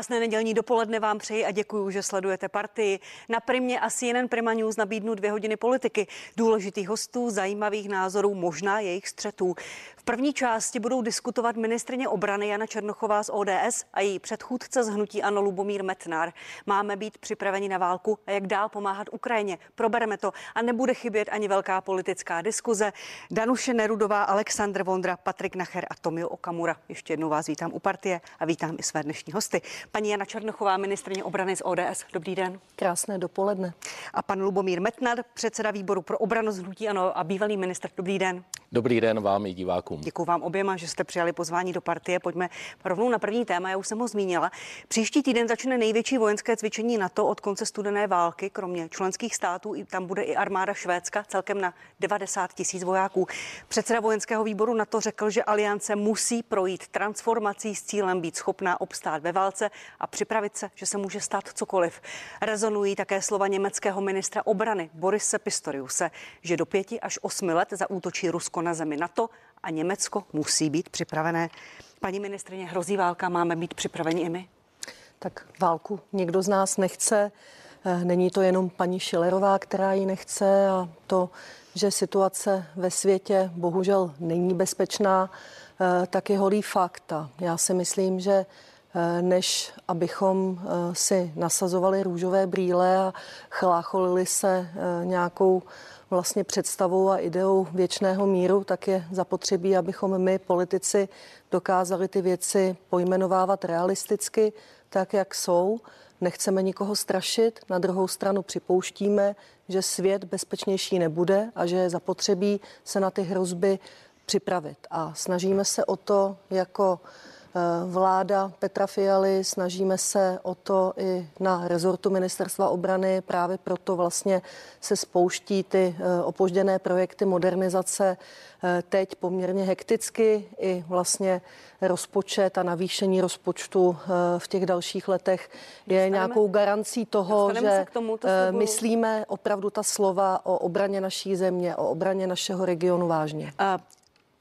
Krásné nedělní dopoledne vám přeji a děkuji, že sledujete partii. Na Primě a CNN Prima News nabídnu dvě hodiny politiky, důležitých hostů, zajímavých názorů, možná jejich střetů. V první části budou diskutovat ministrině obrany Jana Černochová z ODS a její předchůdce z hnutí Ano Lubomír Metnar. Máme být připraveni na válku a jak dál pomáhat Ukrajině. Probereme to a nebude chybět ani velká politická diskuze. Danuše Nerudová, Aleksandr Vondra, Patrik Nacher a Tomio Okamura. Ještě jednou vás vítám u partie a vítám i své dnešní hosty. Paní Jana Černochová, ministrině obrany z ODS. Dobrý den. Krásné dopoledne. A pan Lubomír Metnar, předseda výboru pro obranu z hnutí Ano a bývalý ministr. Dobrý den. Dobrý den vám i divákům. Děkuji vám oběma, že jste přijali pozvání do partie. Pojďme rovnou na první téma, já už jsem ho zmínila. Příští týden začne největší vojenské cvičení NATO od konce studené války. Kromě členských států tam bude i armáda Švédska, celkem na 90 tisíc vojáků. Předseda vojenského výboru NATO řekl, že aliance musí projít transformací s cílem být schopná obstát ve válce a připravit se, že se může stát cokoliv. Rezonují také slova německého ministra obrany Borise Pistoriuse, že do pěti až osmi let zaútočí Rusko na zemi NATO a Německo musí být připravené. Paní ministrině, hrozí válka, máme být připraveni i my? Tak válku nikdo z nás nechce. Eh, není to jenom paní Šilerová, která ji nechce a to, že situace ve světě bohužel není bezpečná, eh, tak je holý fakt. A já si myslím, že než abychom si nasazovali růžové brýle a chlácholili se nějakou vlastně představou a ideou věčného míru, tak je zapotřebí, abychom my, politici, dokázali ty věci pojmenovávat realisticky, tak jak jsou. Nechceme nikoho strašit, na druhou stranu připouštíme, že svět bezpečnější nebude a že je zapotřebí se na ty hrozby připravit. A snažíme se o to jako Eh, vláda Petra Fialy. Snažíme se o to i na rezortu ministerstva obrany. Právě proto vlastně se spouští ty eh, opožděné projekty modernizace eh, teď poměrně hekticky. I vlastně rozpočet a navýšení rozpočtu v těch dalších letech je Dostaneme, nějakou garancí toho, že tomu, to myslíme opravdu ta slova o obraně naší země, o obraně našeho regionu vážně. A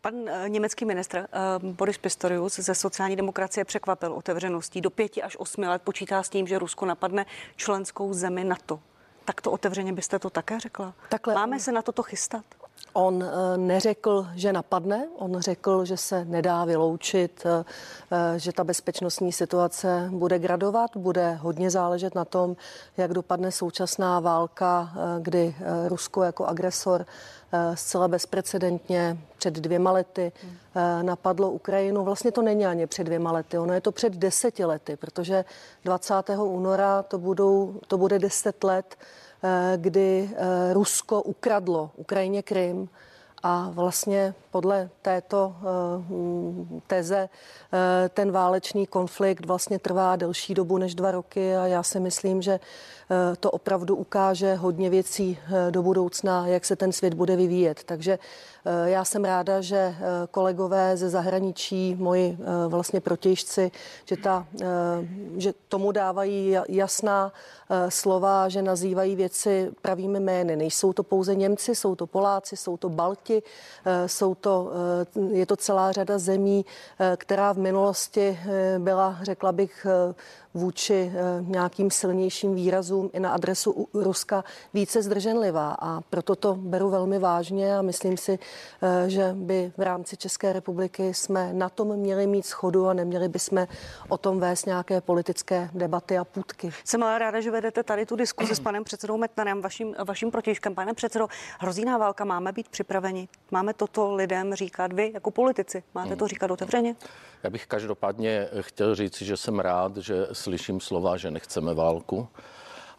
Pan eh, německý ministr eh, Boris Pistorius ze sociální demokracie překvapil otevřeností. Do pěti až osmi let počítá s tím, že Rusko napadne členskou zemi NATO. Tak to otevřeně byste to také řekla? Takhle. Máme se na toto chystat? On eh, neřekl, že napadne, on řekl, že se nedá vyloučit, že ta bezpečnostní situace bude gradovat, bude hodně záležet na tom, jak dopadne současná válka, kdy Rusko jako agresor Eh, zcela bezprecedentně před dvěma lety eh, napadlo Ukrajinu. Vlastně to není ani před dvěma lety, ono je to před deseti lety, protože 20. února to, budou, to bude deset let, eh, kdy Rusko ukradlo Ukrajině Krym a vlastně podle této uh, teze uh, ten válečný konflikt vlastně trvá delší dobu než dva roky a já si myslím, že uh, to opravdu ukáže hodně věcí do budoucna, jak se ten svět bude vyvíjet. Takže já jsem ráda, že kolegové ze zahraničí, moji vlastně protějšci, že, ta, že tomu dávají jasná slova, že nazývají věci pravými jmény. Nejsou to pouze Němci, jsou to Poláci, jsou to Balti, jsou to, eh, je to celá řada zemí, eh, která v minulosti eh, byla, řekla bych, vůči nějakým silnějším výrazům i na adresu Ruska více zdrženlivá a proto to beru velmi vážně a myslím si, že by v rámci České republiky jsme na tom měli mít schodu a neměli bychom o tom vést nějaké politické debaty a půdky. Jsem ale ráda, že vedete tady tu diskuzi s panem předsedou Metnarem, vaším, vaším protěžkem. Pane předsedo, hrozíná válka, máme být připraveni? Máme toto lidem říkat vy jako politici? Máte to hmm. říkat otevřeně? Já bych každopádně chtěl říct, že jsem rád, že slyším slova, že nechceme válku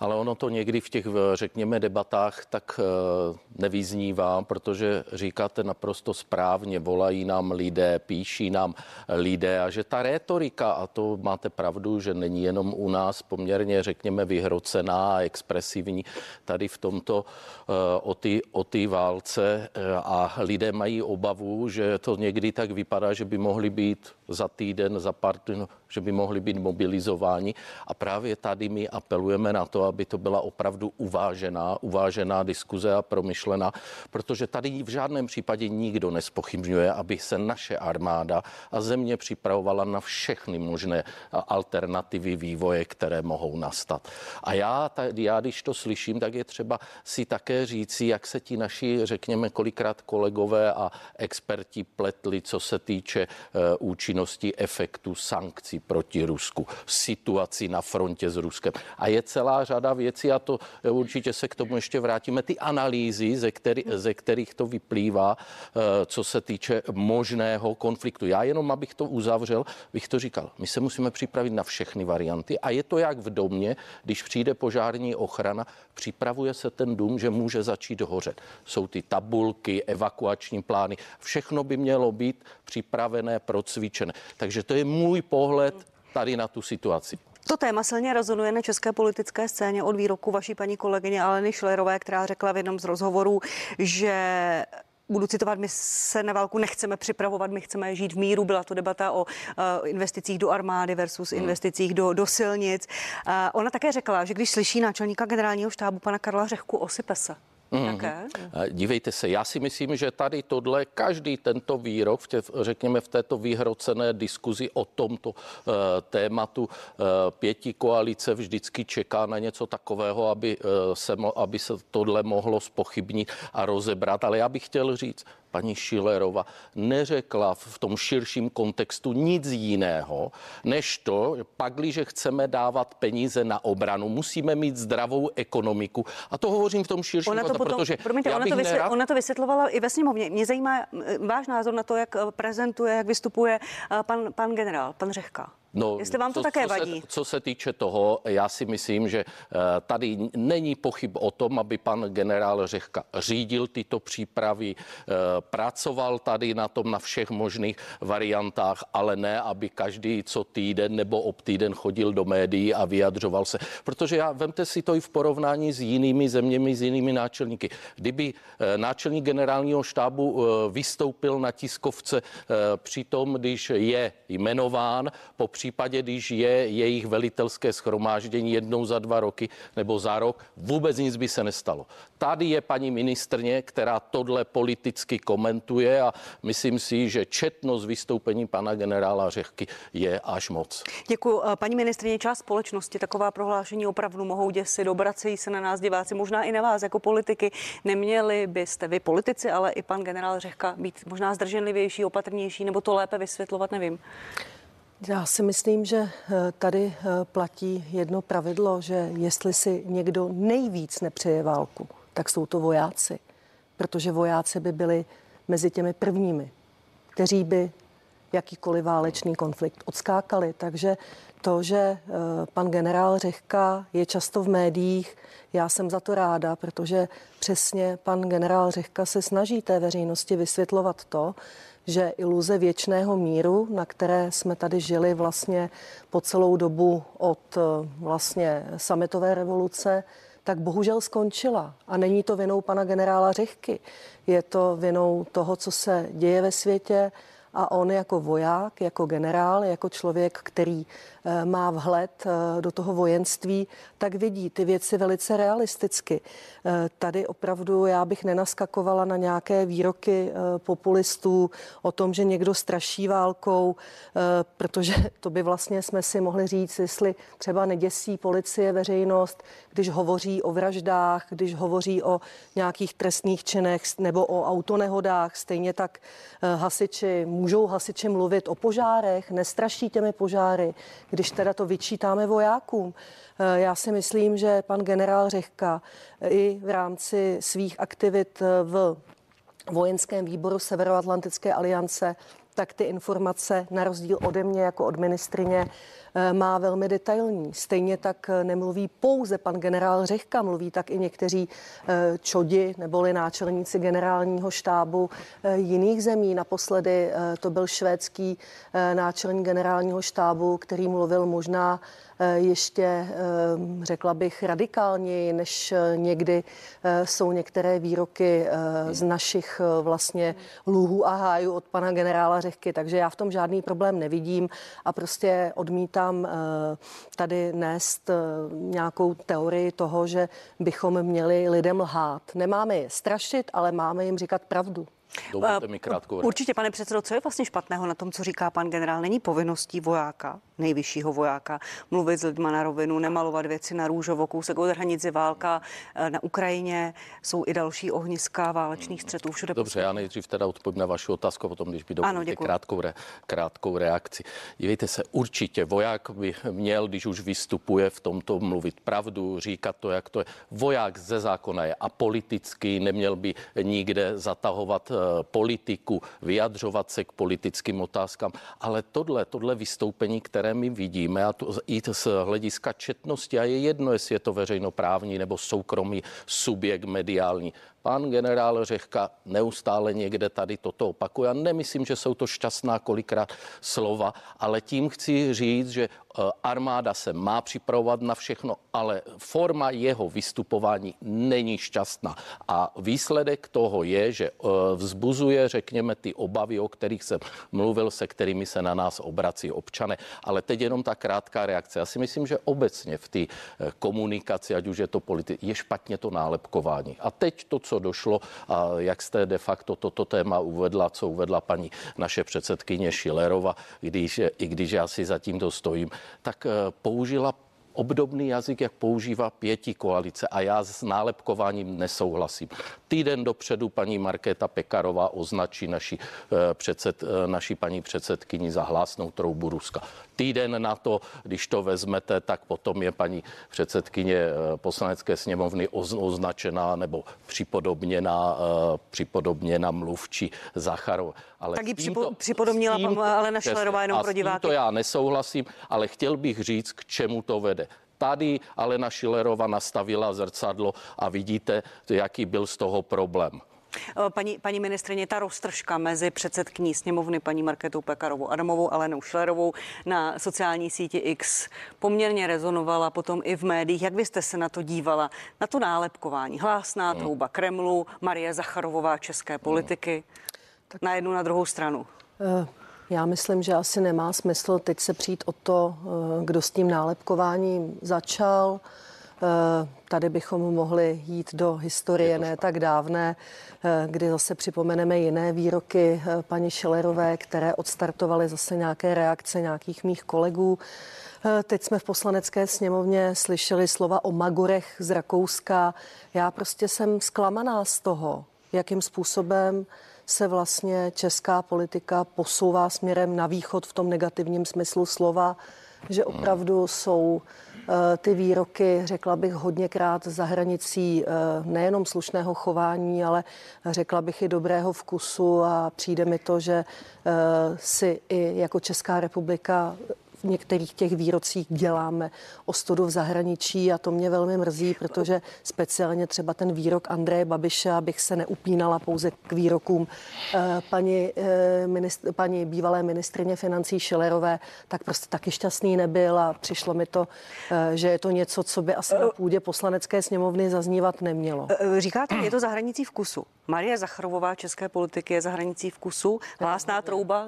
ale ono to někdy v těch, řekněme, debatách tak eh, nevyznívá, protože říkáte naprosto správně, volají nám lidé, píší nám lidé a že ta rétorika, a to máte pravdu, že není jenom u nás poměrně, řekněme, vyhrocená a expresivní tady v tomto eh, o ty, o ty válce eh, a lidé mají obavu, že to někdy tak vypadá, že by mohli být za týden, za pár týdnů že by mohli být mobilizováni. A právě tady my apelujeme na to, aby to byla opravdu uvážená, uvážená diskuze a promyšlená, protože tady v žádném případě nikdo nespochybňuje, aby se naše armáda a země připravovala na všechny možné alternativy vývoje, které mohou nastat. A já, já když to slyším, tak je třeba si také říci, jak se ti naši, řekněme, kolikrát kolegové a experti pletli, co se týče uh, účinnosti efektu sankcí proti Rusku, situaci na frontě s Ruskem. A je celá řada věcí a to eh, určitě se k tomu ještě vrátíme. Ty analýzy, ze, který, ze kterých to vyplývá, uh, co se týče možného konfliktu. Já jenom, abych to uzavřel, bych to říkal. My se musíme připravit na všechny varianty a je to jak v domě, když přijde požární ochrana, připravuje se ten dům, že může začít hořet. Jsou ty tabulky, evakuační plány, všechno by mělo být připravené, procvičené. Takže to je můj pohled tady na tu situaci. To téma silně rezonuje na české politické scéně od výroku vaší paní kolegyně Aleny Šlerové, která řekla v jednom z rozhovorů, že budu citovat, my se na válku nechceme připravovat, my chceme žít v míru. Byla to debata o uh, investicích do armády versus hmm. investicích do, do silnic. Uh, ona také řekla, že když slyší náčelníka generálního štábu pana Karla Řehku, osype se. Mm. Jaké? Dívejte se, já si myslím, že tady tohle, každý tento výrok, v tě, řekněme v této vyhrocené diskuzi o tomto uh, tématu uh, pěti koalice vždycky čeká na něco takového, aby, uh, se, aby se tohle mohlo spochybnit a rozebrat. Ale já bych chtěl říct, paní Šilerova neřekla v tom širším kontextu nic jiného, než to, pakliže chceme dávat peníze na obranu, musíme mít zdravou ekonomiku. A to hovořím v tom širším ona to potom, protože promiňte, ona, to vysvět, nerad... ona to vysvětlovala i ve sněmovně. Mě zajímá váš názor na to, jak prezentuje, jak vystupuje pan, pan generál, pan Řehka. No, Jestli vám to co, také co vadí. Se, co se týče toho, já si myslím, že uh, tady není pochyb o tom, aby pan generál Řehka řídil tyto přípravy, uh, pracoval tady na tom na všech možných variantách, ale ne, aby každý co týden nebo ob týden chodil do médií a vyjadřoval se. Protože já, vemte si to i v porovnání s jinými zeměmi, s jinými náčelníky. Kdyby uh, náčelník generálního štábu vystoupil na tiskovce při tom, když je jmenován po případě, když je jejich velitelské schromáždění jednou za dva roky nebo za rok, vůbec nic by se nestalo. Tady je paní ministrně, která tohle politicky komentuje a myslím si, že četnost vystoupení pana generála Řehky je až moc. Děkuji. Paní ministrně, část společnosti taková prohlášení opravdu mohou děsit, obracejí se na nás diváci, možná i na vás jako politiky. Neměli byste vy politici, ale i pan generál Řehka být možná zdrženlivější, opatrnější, nebo to lépe vysvětlovat, nevím. Já si myslím, že eh, tady eh, platí jedno pravidlo, že jestli si někdo nejvíc nepřeje válku, tak jsou to vojáci. Protože vojáci by byli mezi těmi prvními, kteří by jakýkoliv válečný konflikt odskákali. Takže to, že eh, pan generál Řehka je často v médiích, já jsem za to ráda, protože přesně pan generál Řehka se snaží té veřejnosti vysvětlovat to, že iluze věčného míru, na které jsme tady žili vlastně po celou dobu od eh, vlastně sametové revoluce, tak bohužel skončila. A není to vinou pana generála Řehky. Je to vinou toho, co se děje ve světě, a on jako voják, jako generál, jako člověk, který má vhled eh, do toho vojenství, tak vidí ty věci velice realisticky. Eh, tady opravdu já bych nenaskakovala na nějaké výroky populistů o tom, že někdo straší válkou, protože to by vlastně jsme si mohli říct, jestli třeba neděsí policie veřejnost, když hovoří o vraždách, když hovoří o nějakých trestných činech nebo o autonehodách, stejně tak hasiči můžou hasiči mluvit o požárech, nestraší těmi požáry, když teda to vyčítáme vojákům. Eh, já si myslím, že pan generál Řehka i v rámci svých aktivit v vojenském výboru Severoatlantické aliance tak ty informace na rozdíl ode mě jako od ministrině má velmi detailní. Stejně tak nemluví pouze pan generál Řehka, mluví tak i někteří čodi neboli náčelníci generálního štábu jiných zemí. Naposledy to byl švédský náčelník generálního štábu, který mluvil možná Eh, ještě, eh, řekla bych, radikálněji, než eh, někdy jsou některé výroky z našich vlastně lůhů a hájů od pana generála Řehky. Takže já v tom žádný problém nevidím a prostě odmítám tady nést nějakou teorii toho, že bychom měli lidem lhát. Nemáme je strašit, ale máme jim říkat pravdu. Dovolte mi krátkou Určitě, pane předsedo, co je vlastně špatného na tom, co říká pan generál? Není povinností vojáka, nejvyššího vojáka, mluvit s lidma na rovinu, nemalovat věci na růžovo, kousek od hranice válka eh, na Ukrajině, jsou i další ohniska válečných střetů všude. Dobře, já nejdřív teda odpovím na vaši otázku, potom, když by dovolíte krátkou, re, krátkou reakci. Dívejte se, určitě voják by měl, když už vystupuje v tomto, mluvit pravdu, říkat to, jak to je. Voják ze zákona je apolitický, neměl by nikde zatahovat eh, politiku, vyjadřovat se k politickým otázkám, ale tohle, tohle vystoupení, které my vidíme, a to i z hlediska četnosti, a je jedno, jestli je to veřejnoprávní nebo soukromý subjekt mediální, Pan generál Řehka neustále někde tady toto opakuje. Já nemyslím, že jsou to šťastná kolikrát slova, ale tím chci říct, že eh, armáda se má připravovat na všechno, ale forma jeho vystupování není šťastná. A výsledek toho je, že eh, vzbuzuje, řekněme, ty obavy, o kterých jsem mluvil, se kterými se na nás obrací občané. Ale teď jenom ta krátká reakce. Já si myslím, že obecně v té eh, komunikaci, ať už je to politik, je špatně to nálepkování. A teď to, co došlo a jak jste de facto toto téma uvedla, co uvedla paní naše předsedkyně Šilerova, když, i když já si zatím to stojím, tak eh, použila obdobný jazyk, jak používá pěti koalice a já s nálepkováním nesouhlasím. Týden dopředu paní Markéta Pekarová označí naši, eh, předsed, eh, naši paní předsedkyni za hlásnou troubu Ruska. Týden na to, když to vezmete, tak potom je paní předsedkyně eh, poslanecké sněmovny označená nebo připodobněná, připodobněná mluvčí Zacharov. Ale tak ji tímto, připodobnila tímto, Alena Šlerová jenom pro diváky. To já nesouhlasím, ale chtěl bych říct, k čemu to vede. Tady Alena Šilerova nastavila zrcadlo a vidíte, jaký byl z toho problém. Eh, paní, paní ministrině, ta roztržka mezi předsedkyní sněmovny paní Marketou Pekarovou Adamovou Alenou Šlerovou na sociální síti X poměrně rezonovala potom i v médiích. Jak byste se na to dívala? Na to nálepkování. Hlásná hmm. trouba Kremlu, Marie Zacharovová české politiky. Tak. Na jednu, na druhou stranu. Uh. Já myslím, že asi nemá smysl teď se přijít o to, eh, kdo s tím nálepkováním začal. Eh, tady bychom mohli jít do historie ne tak dávné, eh, kdy zase připomeneme jiné výroky paní Šelerové, které odstartovaly zase nějaké reakce nějakých mých kolegů. Teď jsme v poslanecké sněmovně slyšeli slova o magorech z Rakouska. Já prostě jsem zklamaná z toho, jakým způsobem se vlastně česká politika posouvá směrem na východ v tom negativním smyslu slova, že opravdu jsou eh, ty výroky, řekla bych, hodněkrát za hranicí eh, nejenom slušného chování, ale řekla bych i dobrého vkusu. A přijde mi to, že eh, si i jako Česká republika v některých těch výrocích děláme ostudu v zahraničí a to mě velmi mrzí, protože speciálně třeba ten výrok Andreje Babiše, abych se neupínala pouze k výrokům eh, paní, eh, ministr, paní bývalé ministrině financí Šilerové, tak prostě taky šťastný nebyl a přišlo mi to, eh, že je to něco, co by asi na půdě poslanecké sněmovny zaznívat nemělo. Říkáte, je to za hranicí vkusu. Marie Zacharovová české politiky je za hranicí vkusu. Hlásná trouba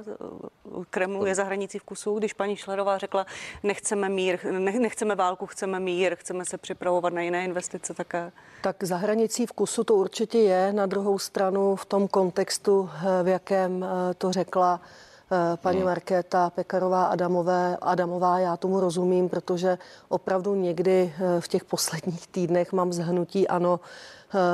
Kremlu je za hranicí vkusu, když paní Šlerová řekla, nechceme mír, nechceme válku, chceme mír, chceme se připravovat na jiné investice také. Tak za hranicí vkusu to určitě je. Na druhou stranu v tom kontextu, v jakém eh, to řekla eh, paní hmm. Markéta Pekarová Adamové, Adamová, já tomu rozumím, protože opravdu někdy eh, v těch posledních týdnech mám zhnutí ano,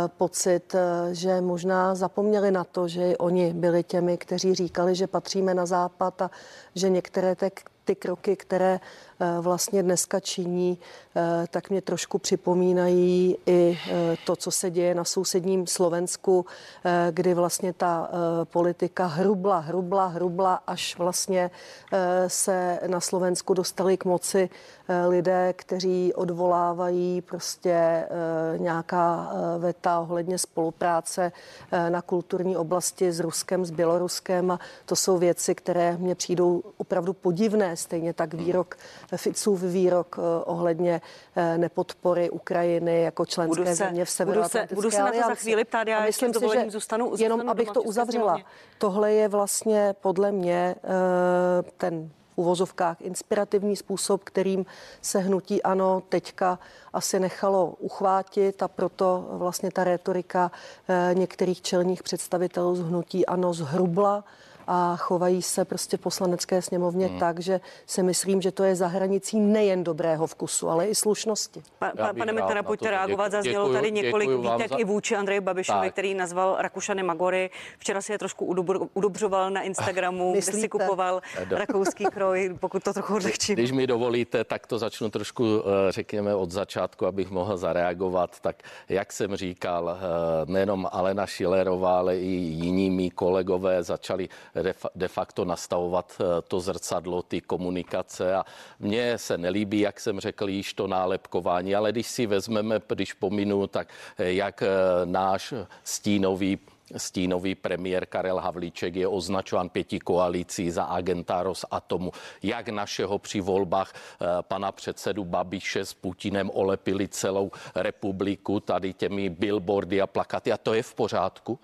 pocit, že možná zapomněli na to, že oni byli těmi, kteří říkali, že patříme na západ a že některé te- ty kroky, které vlastně dneska činí, tak mě trošku připomínají i to, co se děje na sousedním Slovensku, kdy vlastně ta politika hrubla, hrubla, hrubla, až vlastně se na Slovensku dostali k moci lidé, kteří odvolávají prostě nějaká veta ohledně spolupráce na kulturní oblasti s Ruskem, s Běloruskem a to jsou věci, které mě přijdou opravdu podivné. Stejně tak výrok, Ficův výrok eh, ohledně eh, nepodpory Ukrajiny jako členské budu se, země v Severoatlantické budu se, budu se na to za chvíli ptát, já myslím si, že zůstanu, zůstanu jenom abych to uzavřela. Tohle je vlastně podle mě eh, ten uvozovkách inspirativní způsob, kterým se hnutí ano teďka asi nechalo uchvátit a proto vlastně ta retorika některých čelních představitelů z hnutí ano zhrubla a chovají se prostě v poslanecké sněmovně hmm. tak, že si myslím, že to je za hranicí nejen dobrého vkusu, ale i slušnosti. Pa, pa, pane Metara, pojďte reagovat. Zaznělo tady několik výtek za... i vůči Andreji Babišovi, tak. který nazval Rakušany Magory. Včera si je trošku udobřoval na Instagramu, kde si kupoval rakouský kroj, pokud to trochu odlehčím. Když mi dovolíte, tak to začnu trošku, eh, řekněme, od začátku, abych mohl zareagovat. Tak jak jsem říkal, eh, nejenom Alena Šilerová, ale i jiní mý kolegové začali de facto nastavovat eh, to zrcadlo, ty komunikace a mně se nelíbí, jak jsem řekl, již to nálepkování, ale když si vezmeme, když pominu, tak eh, jak eh, náš stínový Stínový premiér Karel Havlíček je označován pěti koalicí za agenta Rosatomu. Jak našeho při volbách pana předsedu Babiše s Putinem olepili celou republiku tady těmi billboardy a plakaty. A to je v pořádku.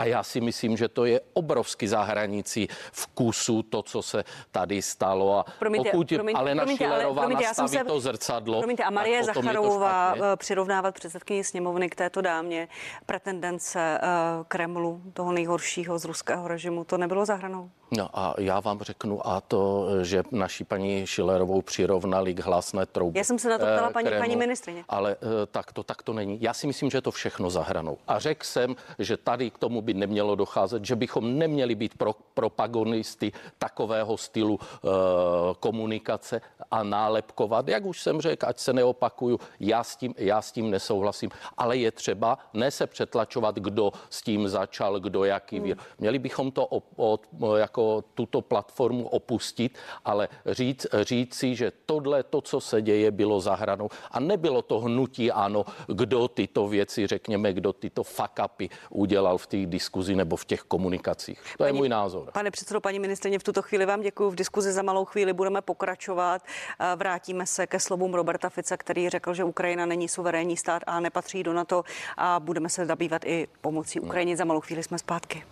A já si myslím, že to je obrovský za hranicí vkusu, to, co se tady stalo. A promiňte, pokud promiňte, Alena promiňte, Šilerová promiňte, nastaví se, to zrcadlo... Promiňte, a Marie Zacharová eh, přirovnávat předsedkyni sněmovny k této dámě, pretendence uh, Kremlu, toho nejhoršího z ruského režimu, to nebylo zahranou? No a já vám řeknu, a to, že naší paní Šilerovou přirovnali k hlasné troubě. Já jsem se na to ptala eh, paní, Kremlu, paní ministrině. Ale tak to, tak to není. Já si myslím, že je to všechno zahranou. A řekl jsem, že tady k tomu by nemělo docházet, že bychom neměli být pro, propagonisty takového stylu uh, komunikace a nálepkovat. Jak už jsem řekl, ať se neopakuju, já s tím, já s tím nesouhlasím. Ale je třeba ne se přetlačovat, kdo s tím začal, kdo jaký hmm. Měli bychom to op, op, jako tuto platformu opustit, ale říct, říct si, že tohle, to, co se děje, bylo zahranou. A nebylo to hnutí ano, kdo tyto věci, řekněme, kdo tyto fakapy udělal v té diskuzi nebo v těch komunikacích. To paní, je můj názor. Pane předsedo, paní ministrině, v tuto chvíli vám děkuji. V diskuzi za malou chvíli budeme pokračovat. Vrátíme se ke slovům Roberta Fica, který řekl, že Ukrajina není suverénní stát a nepatří do NATO a budeme se zabývat i pomocí Ukrajině. Za malou chvíli jsme zpátky.